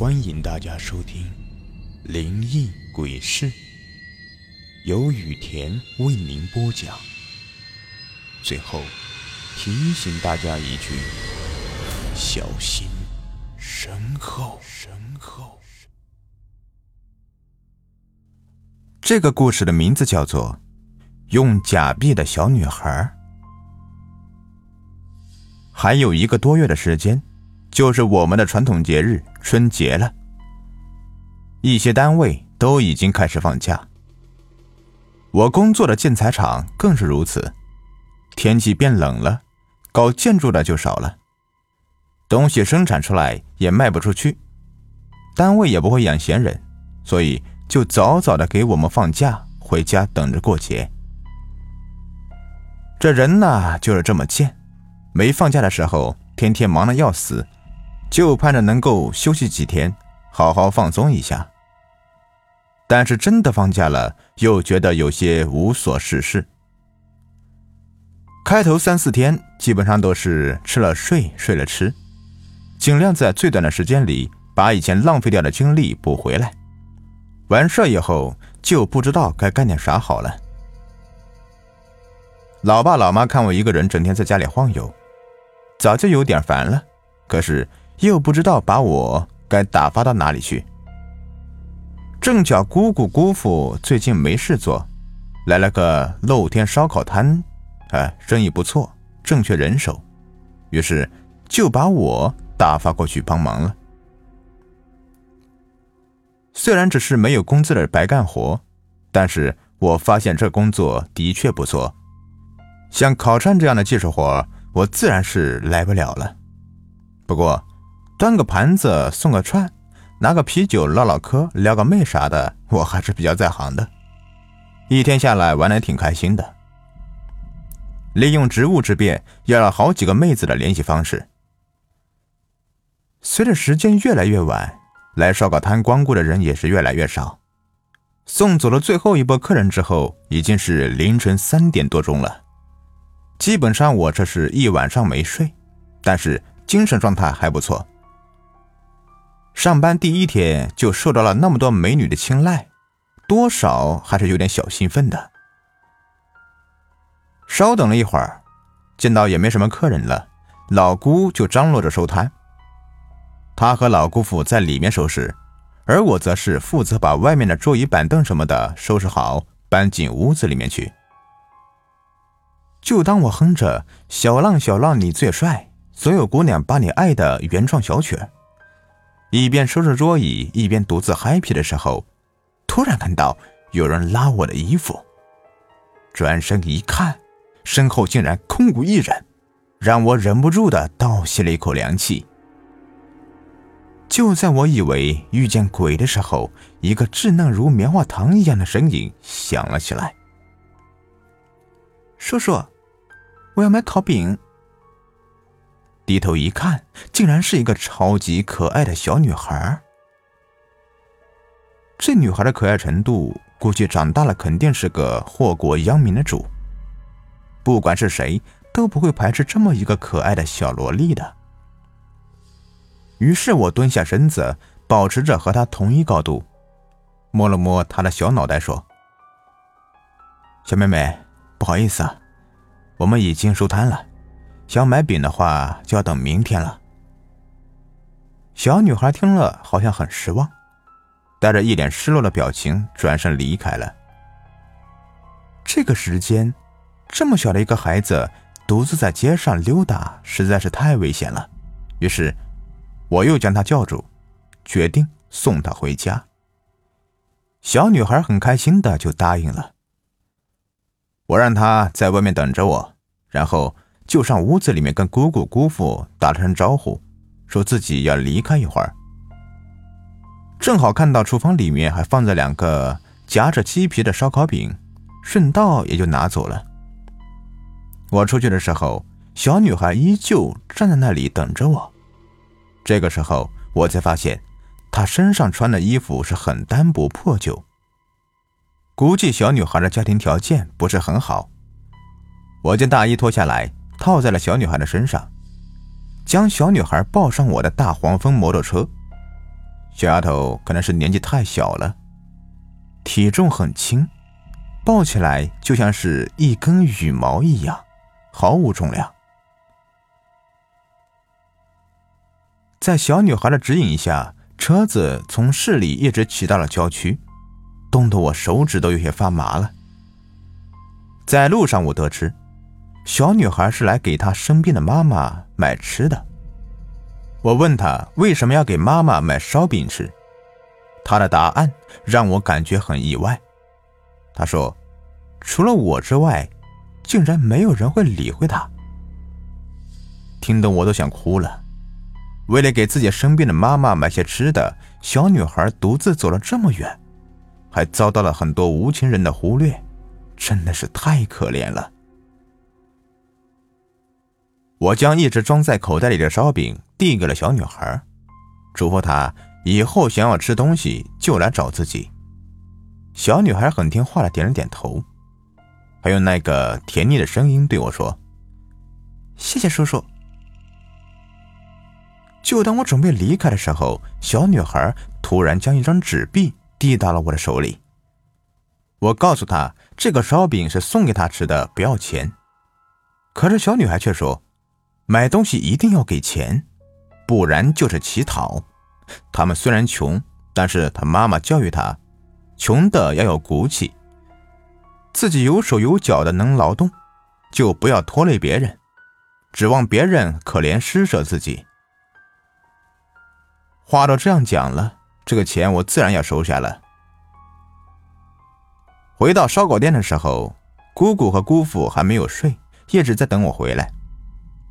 欢迎大家收听《灵异鬼事》，由雨田为您播讲。最后提醒大家一句：小心身后。身后。这个故事的名字叫做《用假币的小女孩》。还有一个多月的时间。就是我们的传统节日春节了，一些单位都已经开始放假。我工作的建材厂更是如此，天气变冷了，搞建筑的就少了，东西生产出来也卖不出去，单位也不会养闲人，所以就早早的给我们放假，回家等着过节。这人呐，就是这么贱，没放假的时候，天天忙得要死。就盼着能够休息几天，好好放松一下。但是真的放假了，又觉得有些无所事事。开头三四天基本上都是吃了睡，睡了吃，尽量在最短的时间里把以前浪费掉的精力补回来。完事以后就不知道该干点啥好了。老爸老妈看我一个人整天在家里晃悠，早就有点烦了。可是。又不知道把我该打发到哪里去。正巧姑姑姑父最近没事做，来了个露天烧烤摊，哎，生意不错，正缺人手，于是就把我打发过去帮忙了。虽然只是没有工资的白干活，但是我发现这工作的确不错。像烤串这样的技术活，我自然是来不了了。不过。端个盘子，送个串，拿个啤酒唠唠嗑，撩个妹啥的，我还是比较在行的。一天下来玩的挺开心的。利用职务之便，要了好几个妹子的联系方式。随着时间越来越晚，来烧烤摊光顾的人也是越来越少。送走了最后一波客人之后，已经是凌晨三点多钟了。基本上我这是一晚上没睡，但是精神状态还不错。上班第一天就受到了那么多美女的青睐，多少还是有点小兴奋的。稍等了一会儿，见到也没什么客人了，老姑就张罗着收摊。她和老姑父在里面收拾，而我则是负责把外面的桌椅板凳什么的收拾好，搬进屋子里面去。就当我哼着“小浪小浪你最帅，所有姑娘把你爱”的原创小曲。一边收拾桌椅，一边独自 happy 的时候，突然看到有人拉我的衣服。转身一看，身后竟然空无一人，让我忍不住的倒吸了一口凉气。就在我以为遇见鬼的时候，一个稚嫩如棉花糖一样的声音响了起来：“叔叔，我要买烤饼。”低头一看，竟然是一个超级可爱的小女孩。这女孩的可爱程度，估计长大了肯定是个祸国殃民的主。不管是谁，都不会排斥这么一个可爱的小萝莉的。于是我蹲下身子，保持着和她同一高度，摸了摸她的小脑袋，说：“小妹妹，不好意思啊，我们已经收摊了。”想买饼的话，就要等明天了。小女孩听了，好像很失望，带着一脸失落的表情，转身离开了。这个时间，这么小的一个孩子独自在街上溜达，实在是太危险了。于是，我又将她叫住，决定送她回家。小女孩很开心的就答应了。我让她在外面等着我，然后。就上屋子里面跟姑姑姑父打了声招呼，说自己要离开一会儿。正好看到厨房里面还放着两个夹着鸡皮的烧烤饼，顺道也就拿走了。我出去的时候，小女孩依旧站在那里等着我。这个时候，我才发现她身上穿的衣服是很单薄破旧，估计小女孩的家庭条件不是很好。我将大衣脱下来。套在了小女孩的身上，将小女孩抱上我的大黄蜂摩托车。小丫头可能是年纪太小了，体重很轻，抱起来就像是一根羽毛一样，毫无重量。在小女孩的指引下，车子从市里一直骑到了郊区，冻得我手指都有些发麻了。在路上，我得知，小女孩是来给她生病的妈妈买吃的。我问她为什么要给妈妈买烧饼吃，她的答案让我感觉很意外。她说：“除了我之外，竟然没有人会理会她。”听得我都想哭了。为了给自己生病的妈妈买些吃的，小女孩独自走了这么远，还遭到了很多无情人的忽略，真的是太可怜了。我将一直装在口袋里的烧饼递给了小女孩，嘱咐她以后想要吃东西就来找自己。小女孩很听话的点了点头，还用那个甜腻的声音对我说：“谢谢叔叔。”就当我准备离开的时候，小女孩突然将一张纸币递到了我的手里。我告诉她，这个烧饼是送给她吃的，不要钱。可是小女孩却说，买东西一定要给钱，不然就是乞讨。他们虽然穷，但是他妈妈教育他，穷的要有骨气，自己有手有脚的能劳动，就不要拖累别人，指望别人可怜施舍自己。话都这样讲了，这个钱我自然要收下了。回到烧烤店的时候，姑姑和姑父还没有睡，一直在等我回来。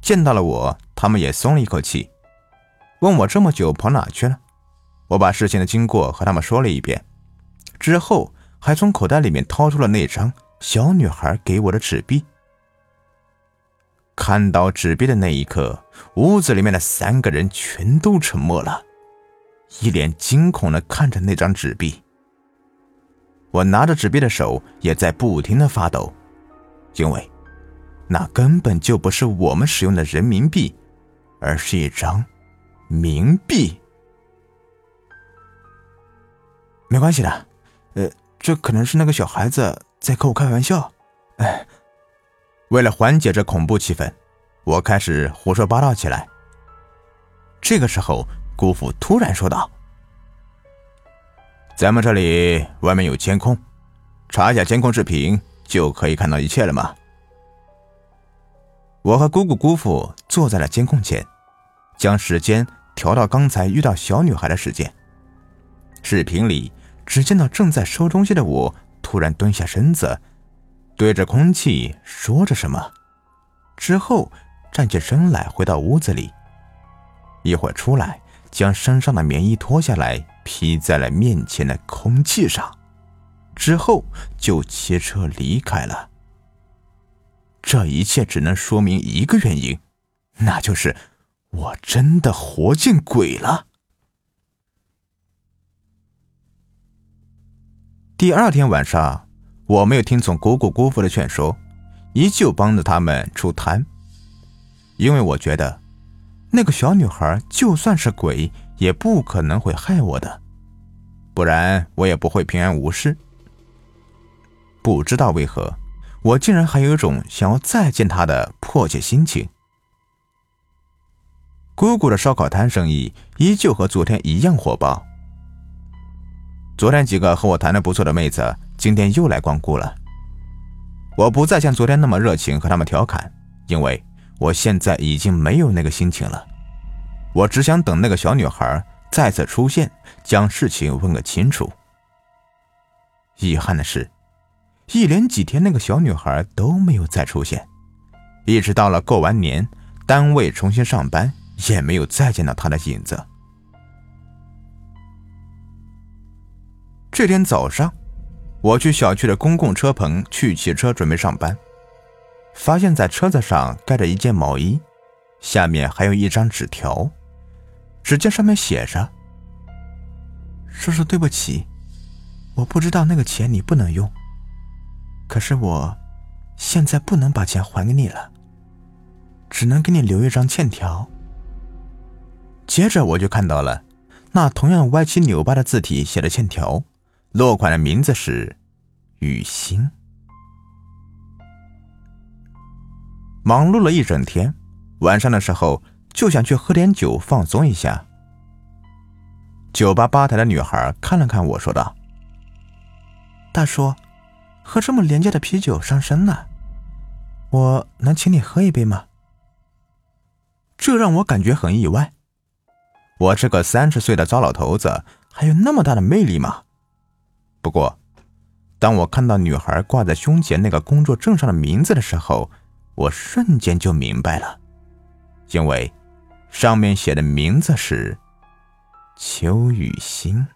见到了我，他们也松了一口气，问我这么久跑哪去了。我把事情的经过和他们说了一遍，之后还从口袋里面掏出了那张小女孩给我的纸币。看到纸币的那一刻，屋子里面的三个人全都沉默了。一脸惊恐的看着那张纸币，我拿着纸币的手也在不停的发抖，因为那根本就不是我们使用的人民币，而是一张冥币。没关系的，呃，这可能是那个小孩子在和我开玩笑。哎，为了缓解这恐怖气氛，我开始胡说八道起来。这个时候。姑父突然说道：“咱们这里外面有监控，查一下监控视频就可以看到一切了吗？”我和姑姑、姑父坐在了监控前，将时间调到刚才遇到小女孩的时间。视频里，只见到正在收东西的我突然蹲下身子，对着空气说着什么，之后站起身来回到屋子里，一会儿出来。将身上的棉衣脱下来披在了面前的空气上，之后就骑车离开了。这一切只能说明一个原因，那就是我真的活见鬼了。第二天晚上，我没有听从姑姑姑父的劝说，依旧帮着他们出摊，因为我觉得。那个小女孩就算是鬼，也不可能会害我的，不然我也不会平安无事。不知道为何，我竟然还有一种想要再见她的迫切心情。姑姑的烧烤摊生意依旧和昨天一样火爆。昨天几个和我谈的不错的妹子，今天又来光顾了。我不再像昨天那么热情和他们调侃，因为。我现在已经没有那个心情了，我只想等那个小女孩再次出现，将事情问个清楚。遗憾的是，一连几天那个小女孩都没有再出现，一直到了过完年，单位重新上班，也没有再见到她的影子。这天早上，我去小区的公共车棚去取车，准备上班。发现，在车子上盖着一件毛衣，下面还有一张纸条。只见上面写着：“叔叔，对不起，我不知道那个钱你不能用。可是我现在不能把钱还给你了，只能给你留一张欠条。”接着我就看到了，那同样歪七扭八的字体写的欠条，落款的名字是雨欣。忙碌了一整天，晚上的时候就想去喝点酒放松一下。酒吧吧台的女孩看了看我说道：“大叔，喝这么廉价的啤酒伤身呢，我能请你喝一杯吗？”这让我感觉很意外。我这个三十岁的糟老头子还有那么大的魅力吗？不过，当我看到女孩挂在胸前那个工作证上的名字的时候，我瞬间就明白了，因为上面写的名字是邱雨欣。